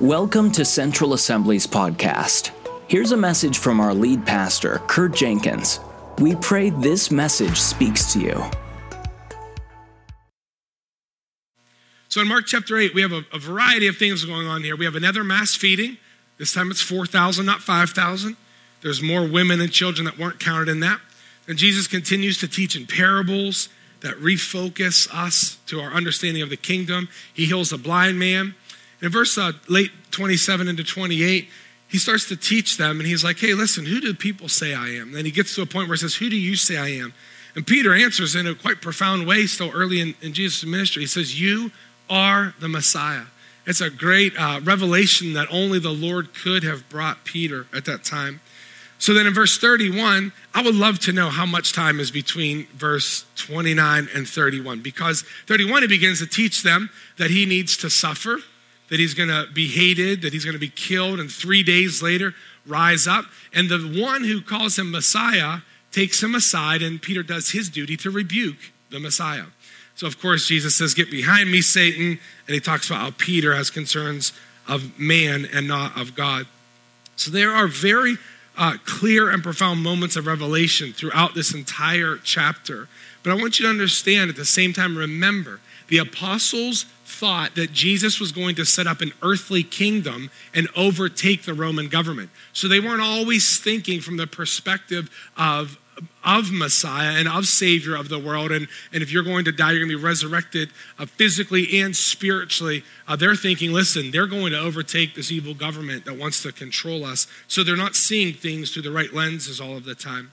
Welcome to Central Assembly's podcast. Here's a message from our lead pastor, Kurt Jenkins. We pray this message speaks to you. So in Mark chapter 8, we have a, a, variety of things going on here. We have another mass feeding. This time it's 4,000, not 5,000. There's more women and children that weren't counted in that. And Jesus continues to teach in parables that refocus us to our understanding of the kingdom. He heals a blind man. In verse uh, late 27 into 28, he starts to teach them and he's like, hey, listen, who do people say I am? Then he gets to a point where he says, who do you say I am? And Peter answers in a quite profound way, still early in, in Jesus' ministry. He says, You are the Messiah. It's a great uh, revelation that only the Lord could have brought Peter at that time. So then in verse 31, I would love to know how much time is between verse 29 and 31, because 31, he begins to teach them that he needs to suffer that he's going to be hated, that he's going to be killed, and three days later rise up. And the one who calls him Messiah takes him aside, and Peter does his duty to rebuke the Messiah. So, of course, Jesus says, Get behind me, Satan. And he talks about how Peter has concerns of man and not of God. So, there are very uh, clear and profound moments of revelation throughout this entire chapter. But I want you to understand at the same time, remember, the apostles thought that Jesus was going to set up an earthly kingdom and overtake the Roman government. So they weren't always thinking from the perspective of, of Messiah and of Savior of the world. And, and if you're going to die, you're going to be resurrected uh, physically and spiritually. Uh, they're thinking, listen, they're going to overtake this evil government that wants to control us. So they're not seeing things through the right lenses all of the time.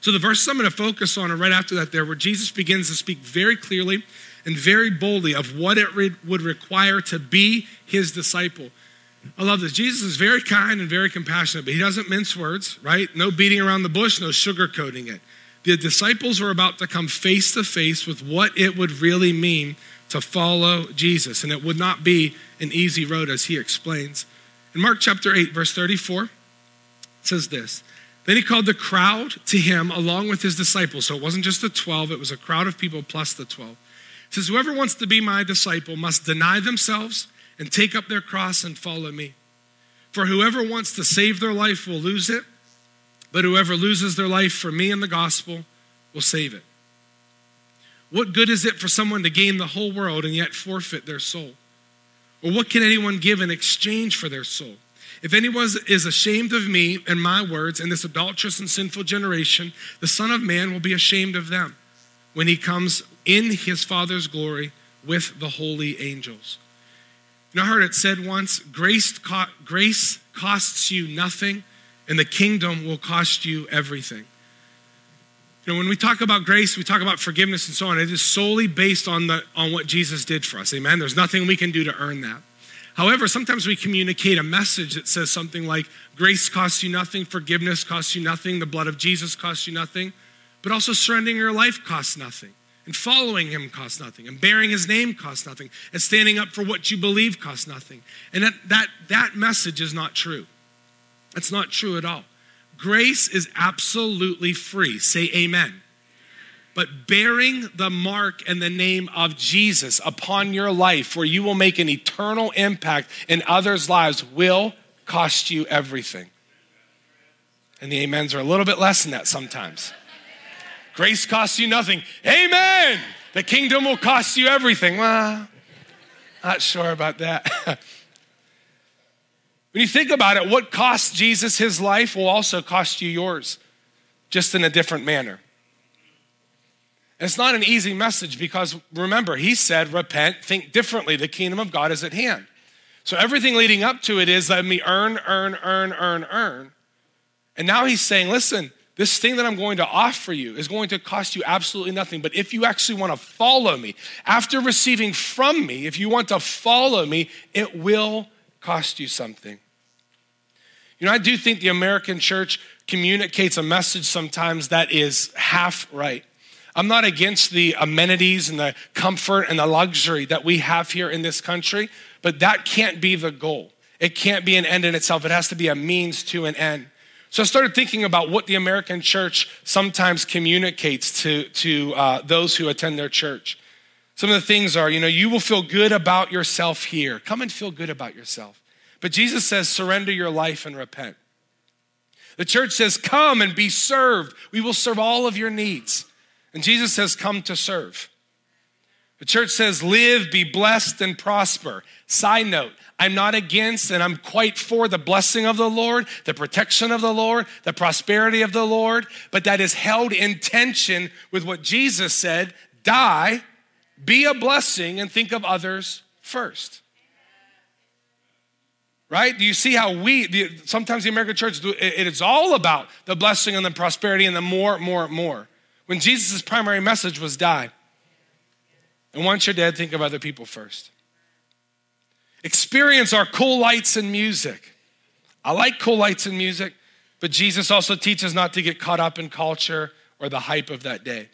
So the verse I'm going to focus on, right after that, there, where Jesus begins to speak very clearly and very boldly of what it re- would require to be his disciple. I love this. Jesus is very kind and very compassionate, but he doesn't mince words, right? No beating around the bush, no sugarcoating it. The disciples were about to come face to face with what it would really mean to follow Jesus, and it would not be an easy road, as he explains. In Mark chapter 8, verse 34, it says this Then he called the crowd to him along with his disciples. So it wasn't just the 12, it was a crowd of people plus the 12 says, Whoever wants to be my disciple must deny themselves and take up their cross and follow me. For whoever wants to save their life will lose it, but whoever loses their life for me and the gospel will save it. What good is it for someone to gain the whole world and yet forfeit their soul? Or what can anyone give in exchange for their soul? If anyone is ashamed of me and my words in this adulterous and sinful generation, the Son of Man will be ashamed of them when he comes in his Father's glory with the holy angels. You know, I heard it said once grace, co- grace costs you nothing, and the kingdom will cost you everything. You know, when we talk about grace, we talk about forgiveness and so on. It is solely based on, the, on what Jesus did for us. Amen? There's nothing we can do to earn that. However, sometimes we communicate a message that says something like, grace costs you nothing, forgiveness costs you nothing, the blood of Jesus costs you nothing, but also surrendering your life costs nothing. And following him costs nothing. And bearing his name costs nothing. And standing up for what you believe costs nothing. And that, that, that message is not true. That's not true at all. Grace is absolutely free. Say amen. But bearing the mark and the name of Jesus upon your life, where you will make an eternal impact in others' lives, will cost you everything. And the amens are a little bit less than that sometimes. Grace costs you nothing. Amen. The kingdom will cost you everything. Well, not sure about that. when you think about it, what cost Jesus his life will also cost you yours, just in a different manner. it's not an easy message because remember, he said, repent, think differently. The kingdom of God is at hand. So everything leading up to it is let me earn, earn, earn, earn, earn. And now he's saying, listen, this thing that I'm going to offer you is going to cost you absolutely nothing. But if you actually want to follow me, after receiving from me, if you want to follow me, it will cost you something. You know, I do think the American church communicates a message sometimes that is half right. I'm not against the amenities and the comfort and the luxury that we have here in this country, but that can't be the goal. It can't be an end in itself. It has to be a means to an end. So I started thinking about what the American church sometimes communicates to, to uh, those who attend their church. Some of the things are, you know, you will feel good about yourself here. Come and feel good about yourself. But Jesus says, surrender your life and repent. The church says, come and be served. We will serve all of your needs. And Jesus says, come to serve. The church says, live, be blessed, and prosper. Side note, I'm not against and I'm quite for the blessing of the Lord, the protection of the Lord, the prosperity of the Lord, but that is held in tension with what Jesus said die, be a blessing, and think of others first. Right? Do you see how we, the, sometimes the American church, it, it is all about the blessing and the prosperity and the more, more, more. When Jesus' primary message was die. And once you're dead, think of other people first. Experience our cool lights and music. I like cool lights and music, but Jesus also teaches not to get caught up in culture or the hype of that day.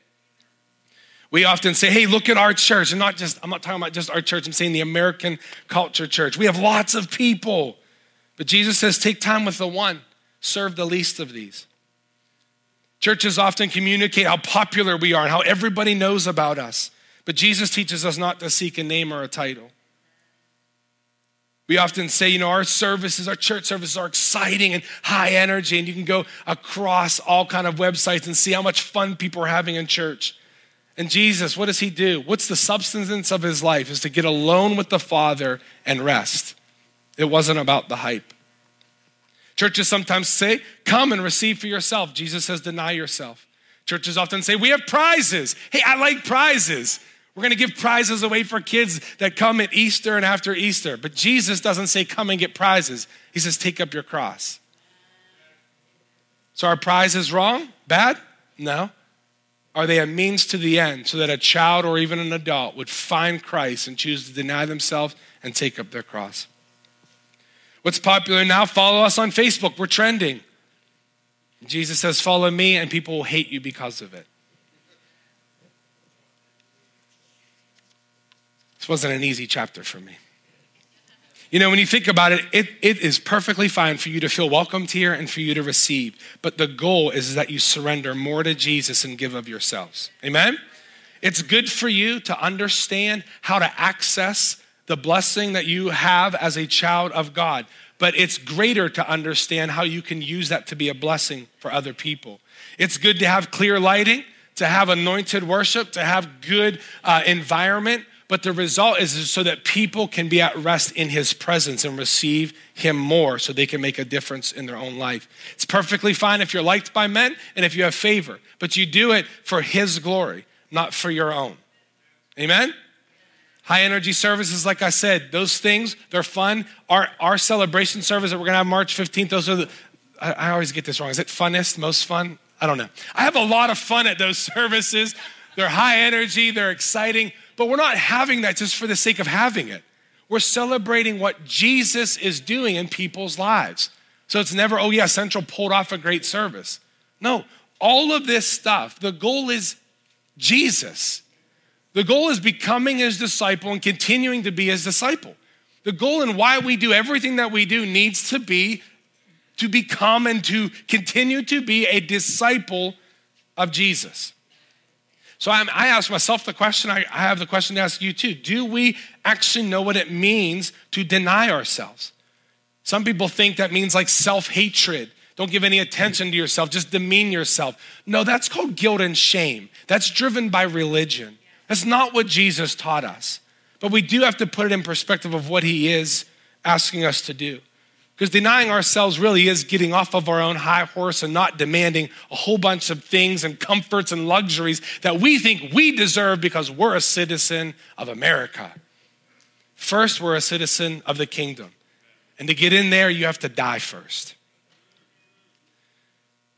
We often say, hey, look at our church. And not just, I'm not talking about just our church, I'm saying the American culture church. We have lots of people. But Jesus says, take time with the one, serve the least of these. Churches often communicate how popular we are and how everybody knows about us. But Jesus teaches us not to seek a name or a title. We often say, you know, our services, our church services are exciting and high energy, and you can go across all kind of websites and see how much fun people are having in church. And Jesus, what does he do? What's the substance of his life? Is to get alone with the Father and rest. It wasn't about the hype. Churches sometimes say, come and receive for yourself. Jesus says, deny yourself. Churches often say, we have prizes. Hey, I like prizes. We're going to give prizes away for kids that come at Easter and after Easter. But Jesus doesn't say, come and get prizes. He says, take up your cross. So our prize is wrong? Bad? No. Are they a means to the end so that a child or even an adult would find Christ and choose to deny themselves and take up their cross? What's popular now? Follow us on Facebook. We're trending. Jesus says, Follow me, and people will hate you because of it. Wasn't an easy chapter for me. You know, when you think about it, it, it is perfectly fine for you to feel welcomed here and for you to receive. But the goal is that you surrender more to Jesus and give of yourselves. Amen? It's good for you to understand how to access the blessing that you have as a child of God. But it's greater to understand how you can use that to be a blessing for other people. It's good to have clear lighting, to have anointed worship, to have good uh, environment but the result is so that people can be at rest in his presence and receive him more so they can make a difference in their own life. It's perfectly fine if you're liked by men and if you have favor, but you do it for his glory, not for your own. Amen? High energy services, like I said, those things, they're fun. Our, our celebration service that we're gonna have March 15th, those are the, I, I always get this wrong. Is it funnest, most fun? I don't know. I have a lot of fun at those services. They're high energy, they're exciting, but we're not having that just for the sake of having it. We're celebrating what Jesus is doing in people's lives. So it's never, oh yeah, Central pulled off a great service. No, all of this stuff, the goal is Jesus. The goal is becoming his disciple and continuing to be his disciple. The goal and why we do everything that we do needs to be to become and to continue to be a disciple of Jesus. So I'm, i ask myself the question, I, I have the question to ask you too. Do we actually know what it means to deny ourselves? Some people think that means like self hatred. Don't give any attention to yourself, just demean yourself. No, that's called guilt and shame. That's driven by religion. That's not what Jesus taught us. But we do have to put it in perspective of what he is asking us to do. Because denying ourselves really is getting off of our own high horse and not demanding a whole bunch of things and comforts and luxuries that we think we deserve because we're a citizen of America. First, we're a citizen of the kingdom. And to get in there, you have to die first.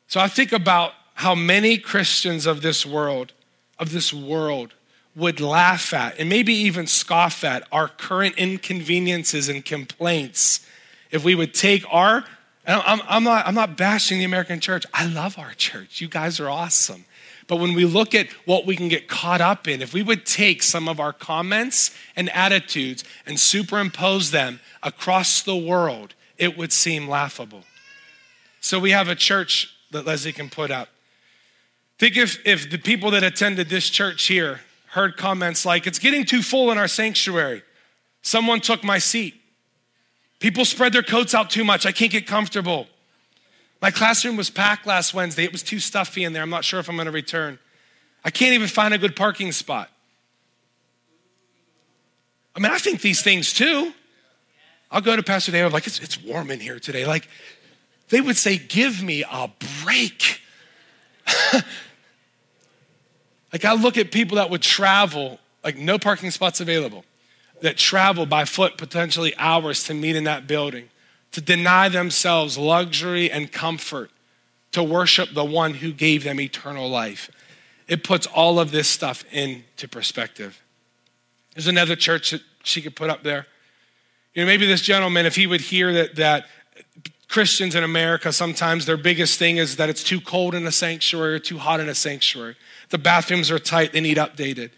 So I think about how many Christians of this world, of this world, would laugh at and maybe even scoff at our current inconveniences and complaints if we would take our, I'm, I'm, not, I'm not bashing the American church. I love our church. You guys are awesome. But when we look at what we can get caught up in, if we would take some of our comments and attitudes and superimpose them across the world, it would seem laughable. So we have a church that Leslie can put up. Think if, if the people that attended this church here heard comments like, It's getting too full in our sanctuary. Someone took my seat. People spread their coats out too much. I can't get comfortable. My classroom was packed last Wednesday. It was too stuffy in there. I'm not sure if I'm going to return. I can't even find a good parking spot. I mean, I think these things too. I'll go to Pastor David, like, it's, it's warm in here today. Like, they would say, Give me a break. like, I look at people that would travel, like, no parking spots available, that travel by foot potentially hours to meet in that building, to deny themselves luxury and comfort to worship the one who gave them eternal life. It puts all of this stuff into perspective. There's another church that she could put up there. You know, maybe this gentleman, if he would hear that, that Christians in America, sometimes their biggest thing is that it's too cold in a sanctuary or too hot in a sanctuary. The bathrooms are tight, they need updated.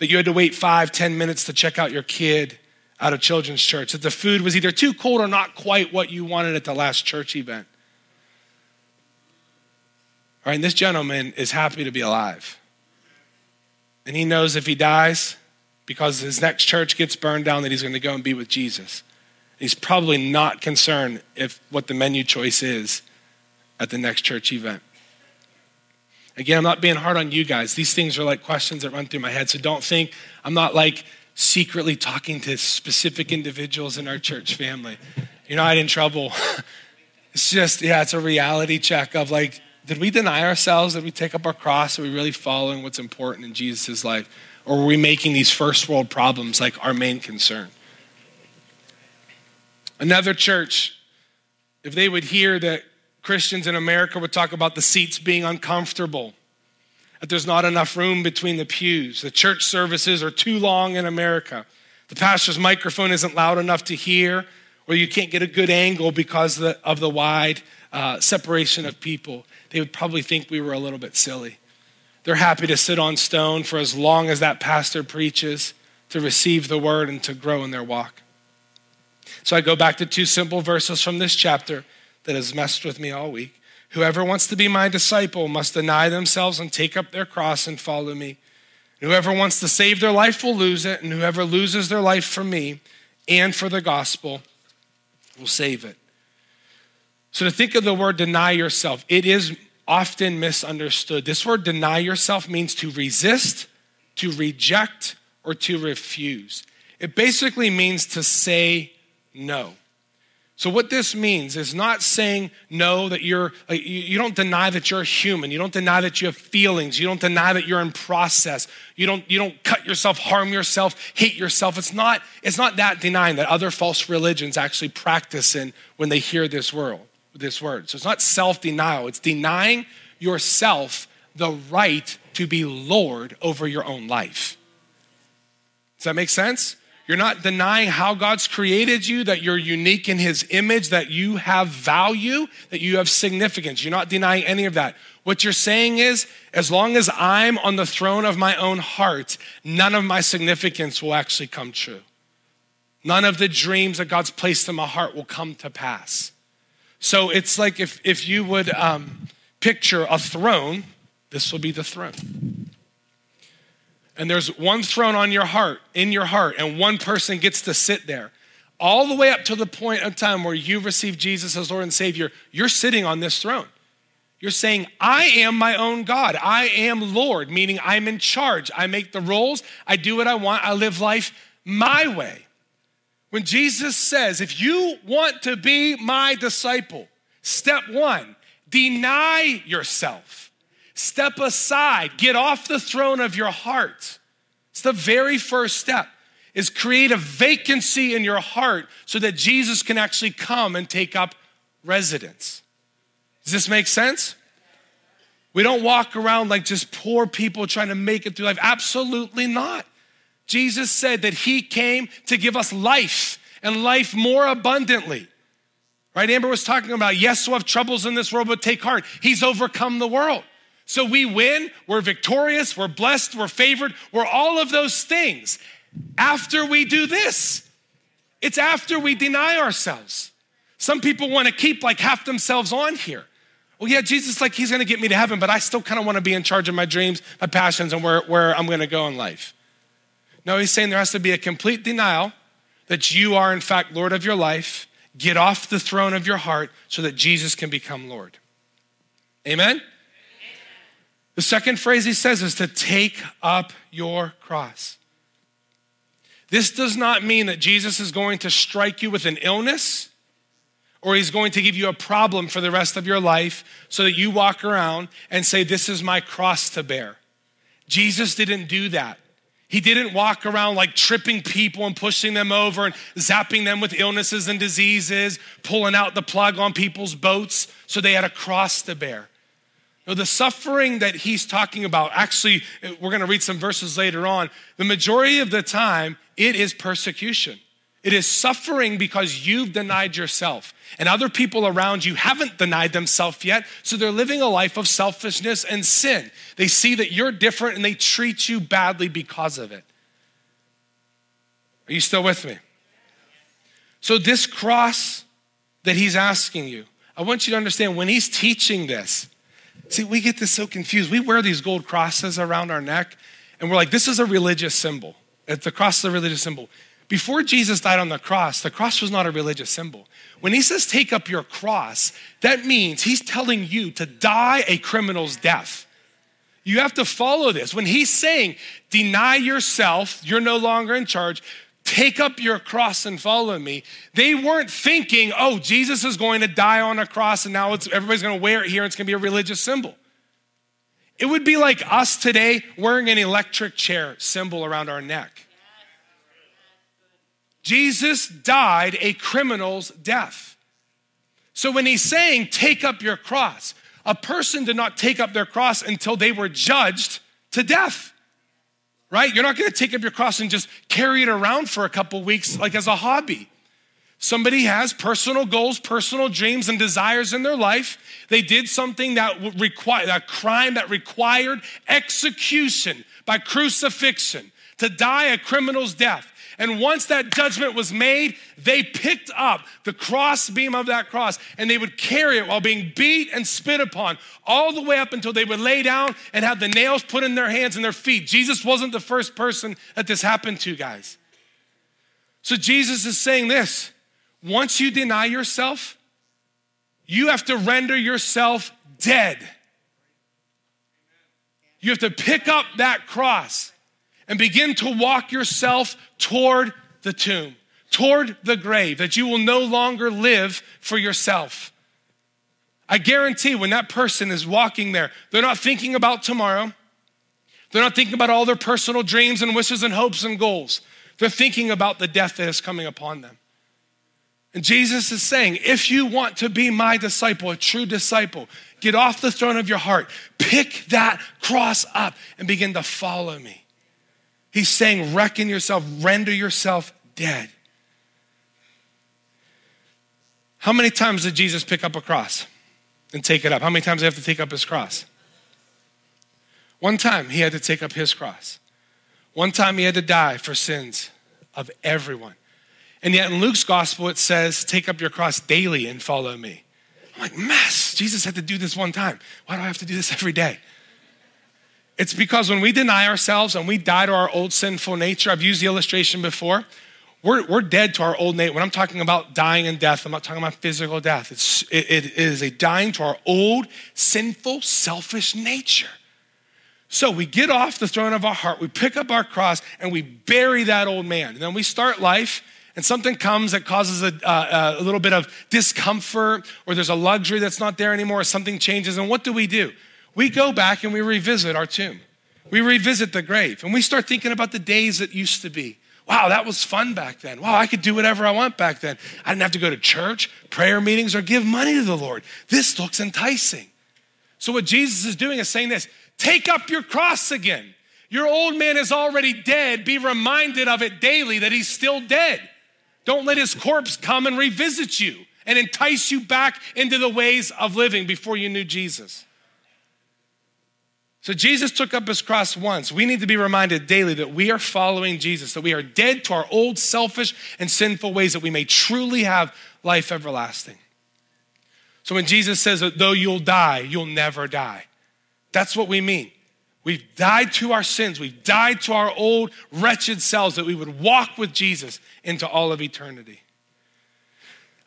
That you had to wait five, ten minutes to check out your kid out of children's church. That the food was either too cold or not quite what you wanted at the last church event. All right, and this gentleman is happy to be alive. And he knows if he dies, because his next church gets burned down, that he's going to go and be with Jesus. He's probably not concerned if what the menu choice is at the next church event. Again, I'm not being hard on you guys. These things are like questions that run through my head. So don't think I'm not like secretly talking to specific individuals in our church family. You're not in trouble. it's just, yeah, it's a reality check of like, did we deny ourselves? Did we take up our cross? Are we really following what's important in Jesus' life? Or were we making these first world problems like our main concern? Another church, if they would hear that Christians in America would talk about the seats being uncomfortable, that there's not enough room between the pews, the church services are too long in America, the pastor's microphone isn't loud enough to hear, or you can't get a good angle because of the, of the wide uh, separation of people, they would probably think we were a little bit silly. They're happy to sit on stone for as long as that pastor preaches to receive the word and to grow in their walk. So I go back to two simple verses from this chapter that has messed with me all week. Whoever wants to be my disciple must deny themselves and take up their cross and follow me. whoever wants to save their life will lose it, and whoever loses their life for me and for the gospel will save it. So to think of the word deny yourself, it is often misunderstood. This word deny yourself means to resist, to reject, or to refuse. It basically means to say no. So, what this means is not saying no, that you're, uh, you don't deny that you're human. You don't deny that you have feelings. You don't deny that you're in process. You don't, you don't cut yourself, harm yourself, hate yourself. It's not, it's not that denying that other false religions actually practice in when they hear this word, this word. So, it's not self denial, it's denying yourself the right to be Lord over your own life. Does that make sense? You're not denying how God's created you, that you're unique in His image, that you have value, that you have significance. You're not denying any of that. What you're saying is, as long as I'm on the throne of my own heart, none of my significance will actually come true. None of the dreams that God's placed in my heart will come to pass. So it's like if, if you would um, picture a throne, this will be the throne and there's one throne on your heart, in your heart, and one person gets to sit there, all the way up to the point of time where you receive Jesus as Lord and Savior, you're sitting on this throne. You're saying, I am my own God. I am Lord, meaning I'm in charge. I make the rules. I do what I want. I live life my way. When Jesus says, if you want to be my disciple, step one, deny yourself. Step aside, get off the throne of your heart. It's the very first step is create a vacancy in your heart so that Jesus can actually come and take up residence. Does this make sense? We don't walk around like just poor people trying to make it through life. Absolutely not. Jesus said that he came to give us life and life more abundantly. Right? Amber was talking about, yes, we'll have troubles in this world, but take heart. He's overcome the world. So we win, we're victorious, we're blessed, we're favored, we're all of those things. After we do this, it's after we deny ourselves. Some people want to keep like half themselves on here. Well, yeah, Jesus, like, he's gonna get me to heaven, but I still kind of wanna be in charge of my dreams, my passions, and where, where I'm gonna go in life. No, he's saying there has to be a complete denial that you are, in fact, Lord of your life. Get off the throne of your heart so that Jesus can become Lord. Amen? The second phrase he says is to take up your cross. This does not mean that Jesus is going to strike you with an illness or he's going to give you a problem for the rest of your life so that you walk around and say, This is my cross to bear. Jesus didn't do that. He didn't walk around like tripping people and pushing them over and zapping them with illnesses and diseases, pulling out the plug on people's boats so they had a cross to bear. The suffering that he's talking about, actually, we're going to read some verses later on. The majority of the time, it is persecution. It is suffering because you've denied yourself. And other people around you haven't denied themselves yet. So they're living a life of selfishness and sin. They see that you're different and they treat you badly because of it. Are you still with me? So, this cross that he's asking you, I want you to understand when he's teaching this, see, we get this so confused. We wear these gold crosses around our neck and we're like, this is a religious symbol. The cross is a religious symbol. Before Jesus died on the cross, the cross was not a religious symbol. When he says take up your cross, that means he's telling you to die a criminal's death. You have to follow this. When he's saying, deny yourself, you're no longer in charge, take up your cross and follow me, they weren't thinking, oh, Jesus is going to die on a cross and now everybody's going to wear it here it's going to be a religious symbol. It would be like us today wearing an electric chair symbol around our neck. Jesus died a criminal's death. So when he's saying, take up your cross, a person did not take up their cross until they were judged to death. Right? You're not going to take up your cross and just carry it around for a couple weeks like as a hobby. Somebody has personal goals, personal dreams, and desires in their life. They did something that required a crime that required execution by crucifixion to die a criminal's death. And once that judgment was made, they picked up the cross beam of that cross and they would carry it while being beat and spit upon all the way up until they would lay down and have the nails put in their hands and their feet. Jesus wasn't the first person that this happened to, guys. So Jesus is saying this once you deny yourself, you have to render yourself dead. You have to pick up that cross and begin to walk yourself toward the tomb, toward the grave, that you will no longer live for yourself. I guarantee when that person is walking there, they're not thinking about tomorrow. They're not thinking about all their personal dreams and wishes and hopes and goals. They're thinking about the death that is coming upon them. And Jesus is saying, if you want to be my disciple, a true disciple, get off the throne of your heart, pick that cross up, and begin to follow me. He's saying, reckon yourself, render yourself dead. How many times did Jesus pick up a cross and take it up? How many times did he have to take up his cross? One time he had to take up his cross. One time he had to die for sins of everyone. And yet in Luke's gospel, it says, Take up your cross daily and follow me. I'm like, mess, Jesus had to do this one time. Why do I have to do this every day? It's because when we deny ourselves and we die to our old sinful nature, I've used the illustration before, we're, we're dead to our old nature. When I'm talking about dying and death, I'm not talking about physical death. It's, it, it is a dying to our old, sinful, selfish nature. So we get off the throne of our heart, we pick up our cross, and we bury that old man. And then we start life, and something comes that causes a, uh, a little bit of discomfort, or there's a luxury that's not there anymore, or something changes. And what do we do? We go back and we revisit our tomb. We revisit the grave and we start thinking about the days that used to be. Wow, that was fun back then. Wow, I could do whatever I want back then. I didn't have to go to church, prayer meetings, or give money to the Lord. This looks enticing. So, what Jesus is doing is saying this take up your cross again. Your old man is already dead. Be reminded of it daily that he's still dead. Don't let his corpse come and revisit you and entice you back into the ways of living before you knew Jesus. So Jesus took up his cross once. We need to be reminded daily that we are following Jesus, that we are dead to our old selfish and sinful ways, that we may truly have life everlasting. So when Jesus says, that though you'll die, you'll never die, that's what we mean. We've died to our sins. We've died to our old wretched selves that we would walk with Jesus into all of eternity.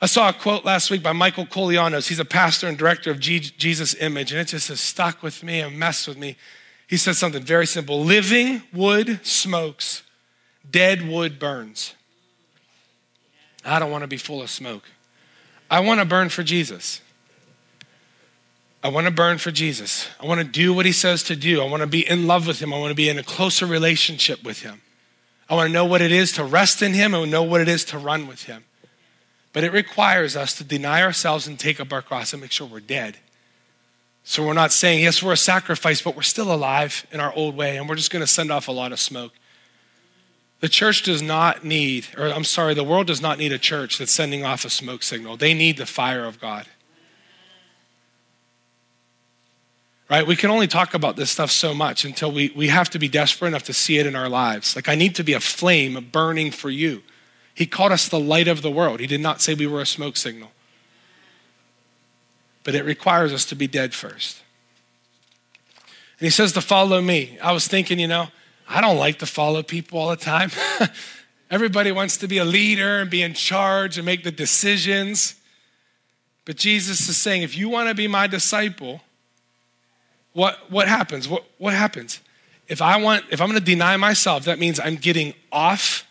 I saw a quote last week by Michael Koulianos. He's a pastor and director of Jesus Image, and it just has stuck with me and messed with me. He said something very simple Living wood smokes, dead wood burns. I don't want to be full of smoke. I want to burn for Jesus. I want to burn for Jesus. I want to do what he says to do. I want to be in love with him. I want to be in a closer relationship with him. I want to know what it is to rest in him and know what it is to run with him. But it requires us to deny ourselves and take up our cross and make sure we're dead. So we're not saying, yes, we're a sacrifice, but we're still alive in our old way and we're just going to send off a lot of smoke. The church does not need, or I'm sorry, the world does not need a church that's sending off a smoke signal. They need the fire of God. right? We can only talk about this stuff so much until we, we have to be desperate enough to see it in our lives. Like, I need to be a flame a burning for you. He called us the light of the world. He did not say we were a smoke signal. But it requires us to be dead first. And he says to follow me. I was thinking, you know, I don't like to follow people all the time. Everybody wants to be a leader and be in charge and make the decisions. But Jesus is saying, if you want to be my disciple, what, what happens? What, what happens? If I want, if I'm going to deny myself, that means I'm getting off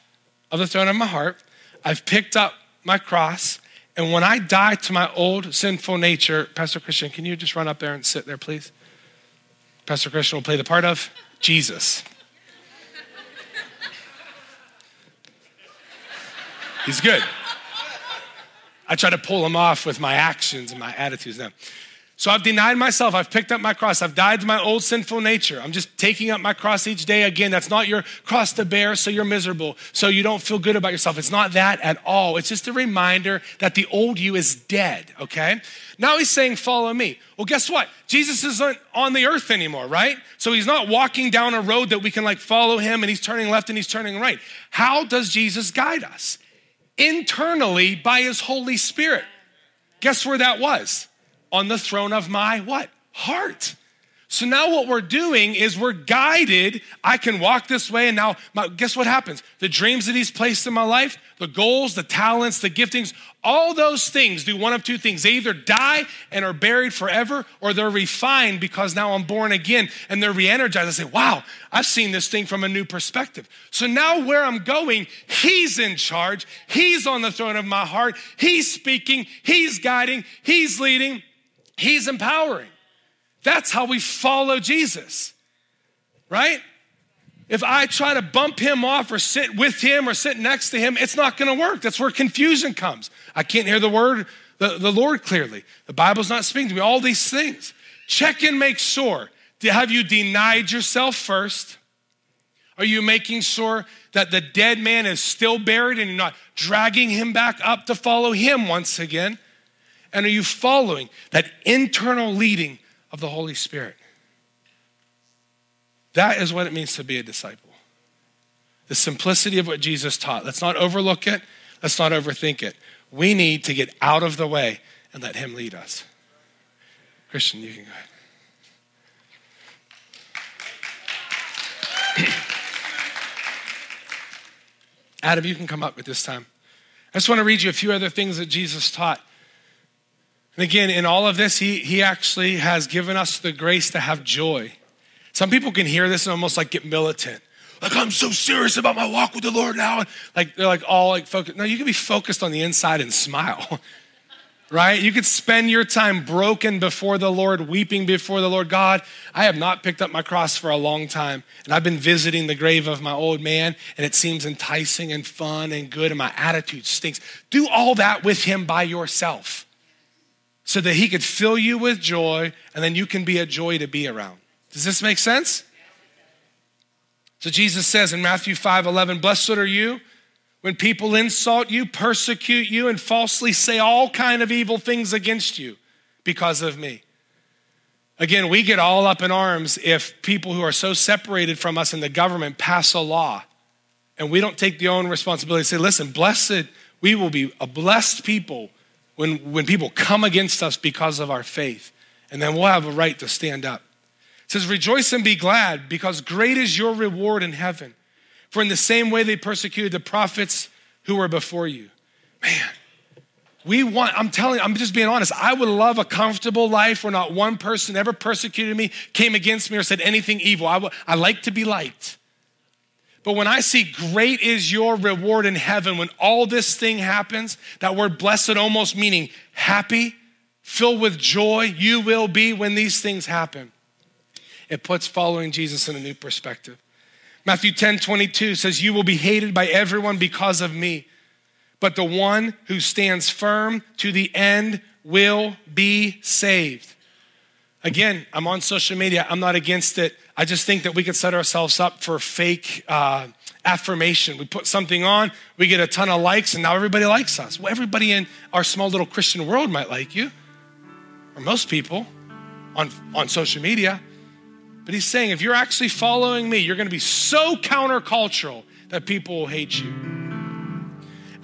of the throne of my heart. I've picked up my cross. And when I die to my old sinful nature, Pastor Christian, can you just run up there and sit there, please? Pastor Christian will play the part of Jesus. He's good. I try to pull him off with my actions and my attitudes now. So I've denied myself. I've picked up my cross. I've died to my old sinful nature. I'm just taking up my cross each day. Again, that's not your cross to bear, so you're miserable, so you don't feel good about yourself. It's not that at all. It's just a reminder that the old you is dead, okay? Now he's saying, Follow me. Well, guess what? Jesus isn't on the earth anymore, right? So he's not walking down a road that we can like follow him and he's turning left and he's turning right. How does Jesus guide us? Internally by his Holy Spirit. Guess where that was? On the throne of my what? Heart. So now what we're doing is we're guided. I can walk this way, and now my, guess what happens? The dreams that He's placed in my life, the goals, the talents, the giftings, all those things do one of two things. They either die and are buried forever, or they're refined because now I'm born again and they're re energized. I say, wow, I've seen this thing from a new perspective. So now where I'm going, He's in charge. He's on the throne of my heart. He's speaking, He's guiding, He's leading. He's empowering. That's how we follow Jesus, right? If I try to bump him off or sit with him or sit next to him, it's not to work. That's where confusion comes. I can't hear the word, the, the Lord clearly. The Bible's not speaking to me. All these things. Check and make sure. Have you denied yourself first? Are you making sure that the dead man is still buried and you're not dragging him back up to follow him once again? And are you following that internal leading of the Holy Spirit? That is what it means to be a disciple. The simplicity of what Jesus taught. Let's not overlook it. Let's not overthink it. We need to get out of the way and let Him lead us. Christian, you can go ahead. Adam, you can come up at this time. I just want to read you a few other things that Jesus taught. And again, in all of this, he, he actually has given us the grace to have joy. Some people can hear this and almost like get militant. Like, I'm so serious about my walk with the Lord now. Like, they're like all like focused. No, you can be focused on the inside and smile, right? You could spend your time broken before the Lord, weeping before the Lord. God, I have not picked up my cross for a long time. And I've been visiting the grave of my old man, and it seems enticing and fun and good, and my attitude stinks. Do all that with him by yourself so that he could fill you with joy and then you can be a joy to be around. Does this make sense? So Jesus says in Matthew 5 11, Blessed are you when people insult you, persecute you, and falsely say all kind of evil things against you because of me. Again, we get all up in arms if people who are so separated from us in the government pass a law and we don't take the own responsibility. Say, listen, blessed, we will be a blessed people when, when people come against us because of our faith. And then we'll have a right to stand up. It says, Rejoice and be glad, because great is your reward in heaven. For in the same way they persecuted the prophets who were before you. Man, we want, I'm telling I'm just being honest. I would love a comfortable life where not one person ever persecuted me, came against me, or said anything evil. I, w- I like to be liked. But when I see great is your reward in heaven, when all this thing happens, that word blessed almost meaning happy, filled with joy, you will be when these things happen. It puts following Jesus in a new perspective. Matthew 10 22 says, You will be hated by everyone because of me, but the one who stands firm to the end will be saved. Again, I'm on social media. I'm not against it. I just think that we could set ourselves up for fake uh, affirmation. We put something on, we get a ton of likes, and now everybody likes us. Well, everybody in our small little Christian world might like you, or most people on, on social media. But he's saying if you're actually following me, you're going to be so countercultural that people will hate you.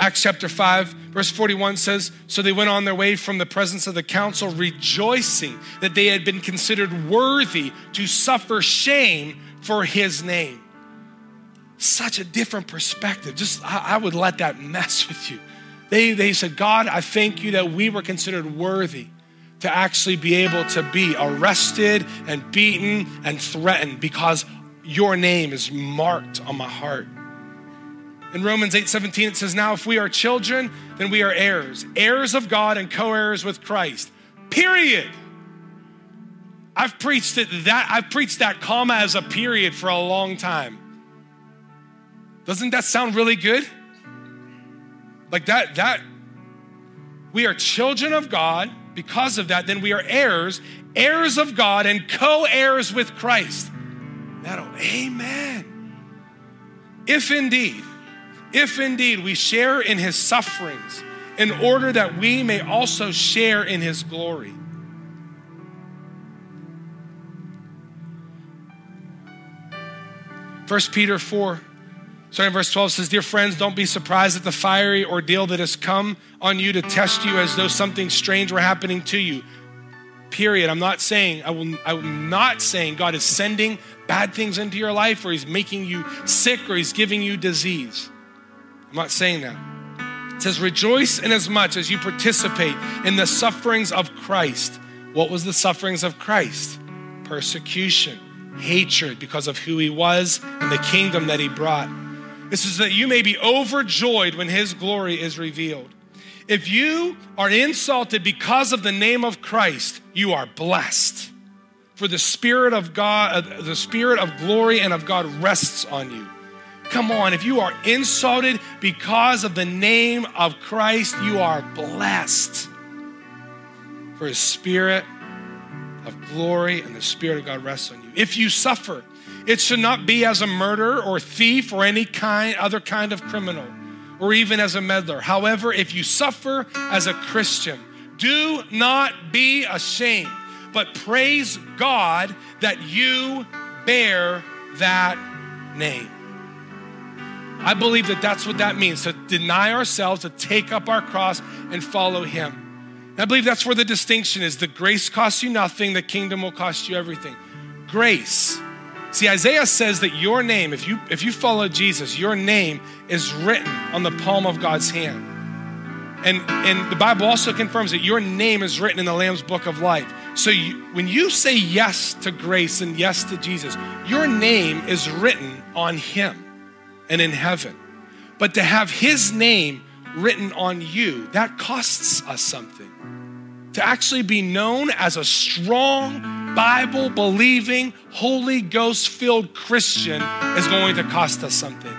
Acts chapter 5, verse 41 says So they went on their way from the presence of the council, rejoicing that they had been considered worthy to suffer shame for his name. Such a different perspective. Just, I, I would let that mess with you. They, they said, God, I thank you that we were considered worthy to actually be able to be arrested and beaten and threatened because your name is marked on my heart. In Romans 8 17, it says, Now if we are children, then we are heirs, heirs of God and co heirs with Christ. Period. I've preached it that I've preached that comma as a period for a long time. Doesn't that sound really good? Like that, that we are children of God. Because of that, then we are heirs, heirs of God, and co-heirs with Christ. That'll, oh, amen. If indeed if indeed we share in his sufferings, in order that we may also share in his glory. First Peter 4, starting verse 12 says, Dear friends, don't be surprised at the fiery ordeal that has come on you to test you as though something strange were happening to you. Period. I'm not saying, I will, I'm not saying God is sending bad things into your life or he's making you sick or he's giving you disease. I'm not saying that. It says, Rejoice inasmuch as much as you participate in the sufferings of Christ. What was the sufferings of Christ? Persecution, hatred because of who he was and the kingdom that he brought. This is that you may be overjoyed when his glory is revealed. If you are insulted because of the name of Christ, you are blessed. For the Spirit of God, uh, the Spirit of glory and of God rests on you. Come on, if you are insulted because of the name of Christ, you are blessed. For his spirit of glory and the spirit of God rests on you. If you suffer, it should not be as a murderer or thief or any kind other kind of criminal or even as a meddler. However, if you suffer as a Christian, do not be ashamed, but praise God that you bear that name. I believe that that's what that means to deny ourselves, to take up our cross and follow Him. And I believe that's where the distinction is. The grace costs you nothing, the kingdom will cost you everything. Grace. See, Isaiah says that your name, if you if you follow Jesus, your name is written on the palm of God's hand. And, and the Bible also confirms that your name is written in the Lamb's book of life. So you, when you say yes to grace and yes to Jesus, your name is written on Him and in heaven. But to have his name written on you, that costs us something. To actually be known as a strong, Bible believing, Holy Ghost filled Christian is going to cost us something.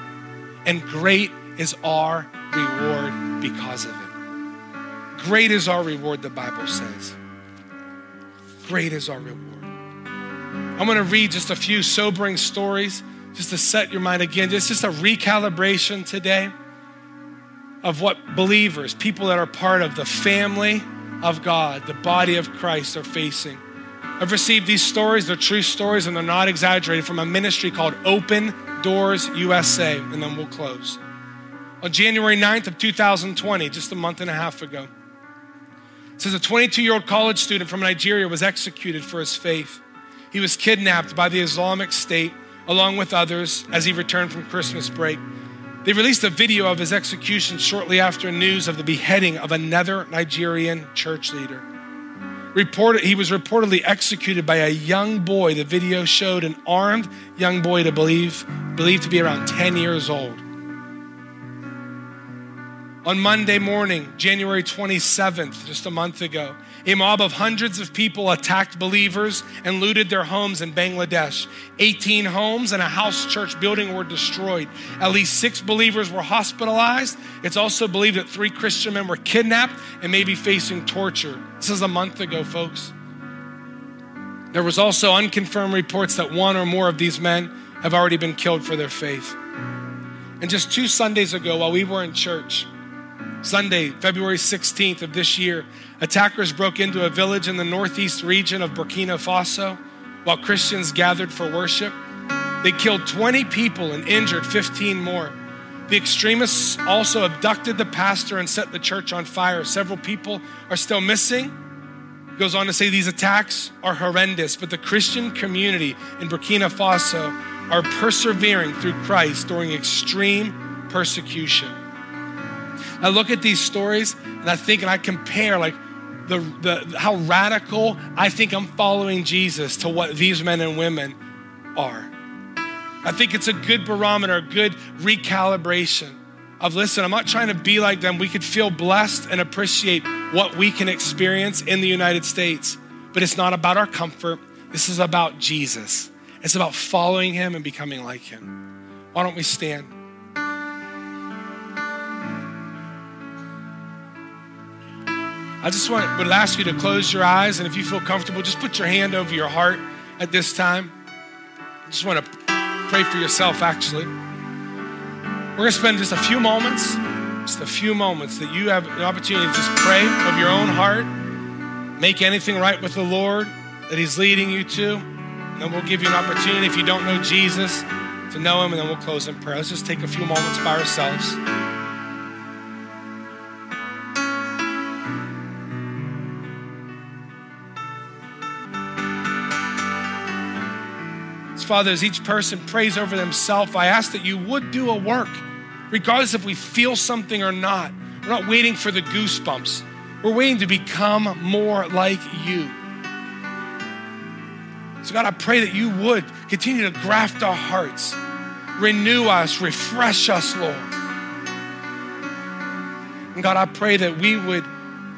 And great is our reward because of it. Great is our reward, the Bible says. Great is our reward. I'm going to read just a few sobering stories just to set your mind again, just, just a recalibration today of what believers, people that are part of the family of God, the body of Christ, are facing. I've received these stories, they're true stories, and they're not exaggerated from a ministry called Open Doors USA, and then we'll close. On January 9th of 2020, just a month and a half ago, It says a 22 year old college student from Nigeria was executed for his faith. He was kidnapped by the Islamic State along with others as he returned from Christmas break. They released a video of his execution shortly after news of the beheading of another Nigerian church leader. Reported, he was reportedly executed by a young boy. The video showed an armed young boy to believe, believed to be around 10 years old. On Monday morning, January 27th, just a month ago, a mob of hundreds of people attacked believers and looted their homes in Bangladesh. 18 homes and a house church building were destroyed. At least six believers were hospitalized. It's also believed that three Christian men were kidnapped and may be facing torture. This is a month ago, folks. There was also unconfirmed reports that one or more of these men have already been killed for their faith. And just two Sundays ago, while we were in church, Sunday, February 16th of this year, attackers broke into a village in the northeast region of Burkina Faso while Christians gathered for worship. They killed 20 people and injured 15 more. The extremists also abducted the pastor and set the church on fire. Several people are still missing. He Goes on to say these attacks are horrendous, but the Christian community in Burkina Faso are persevering through Christ during extreme persecution. I look at these stories and I think and I compare like the, the how radical I think I'm following Jesus to what these men and women are. I think it's a good barometer, a good recalibration of listen, I'm not trying to be like them. We could feel blessed and appreciate what we can experience in the United States, but it's not about our comfort. This is about Jesus. It's about following him and becoming like him. Why don't we stand? I just want, would ask you to close your eyes, and if you feel comfortable, just put your hand over your heart at this time. I just want to pray for yourself, actually. We're going to spend just a few moments, just a few moments that you have the opportunity to just pray of your own heart, make anything right with the Lord that He's leading you to. And then we'll give you an opportunity, if you don't know Jesus, to know Him, and then we'll close in prayer. Let's just take a few moments by ourselves. Father, as each person prays over themselves, I ask that you would do a work, regardless if we feel something or not. We're not waiting for the goosebumps, we're waiting to become more like you. So, God, I pray that you would continue to graft our hearts, renew us, refresh us, Lord. And God, I pray that we would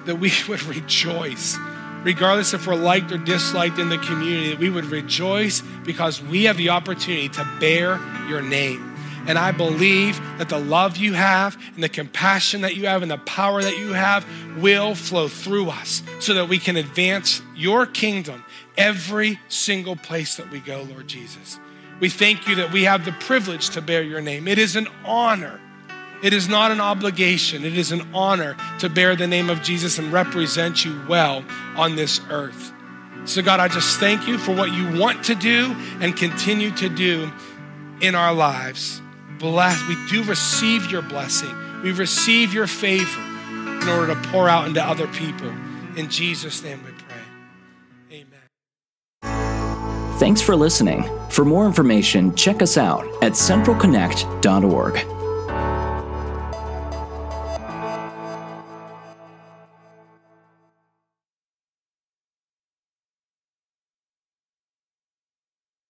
that we would rejoice regardless if we're liked or disliked in the community, that we would rejoice because we have the opportunity to bear your name. And I believe that the love you have and the compassion that you have and the power that you have will flow through us so that we can advance your kingdom every single place that we go, Lord Jesus. We thank you that we have the privilege to bear your name. It is an honor it is not an obligation, it is an honor to bear the name of Jesus and represent you well on this earth. So, God, I just thank you for what you want to do and continue to do in our lives. Bless, we do receive your blessing, we receive your favor in order to pour out into other people. In Jesus' name we pray. Amen. Thanks for listening. For more information, check us out at centralconnect.org.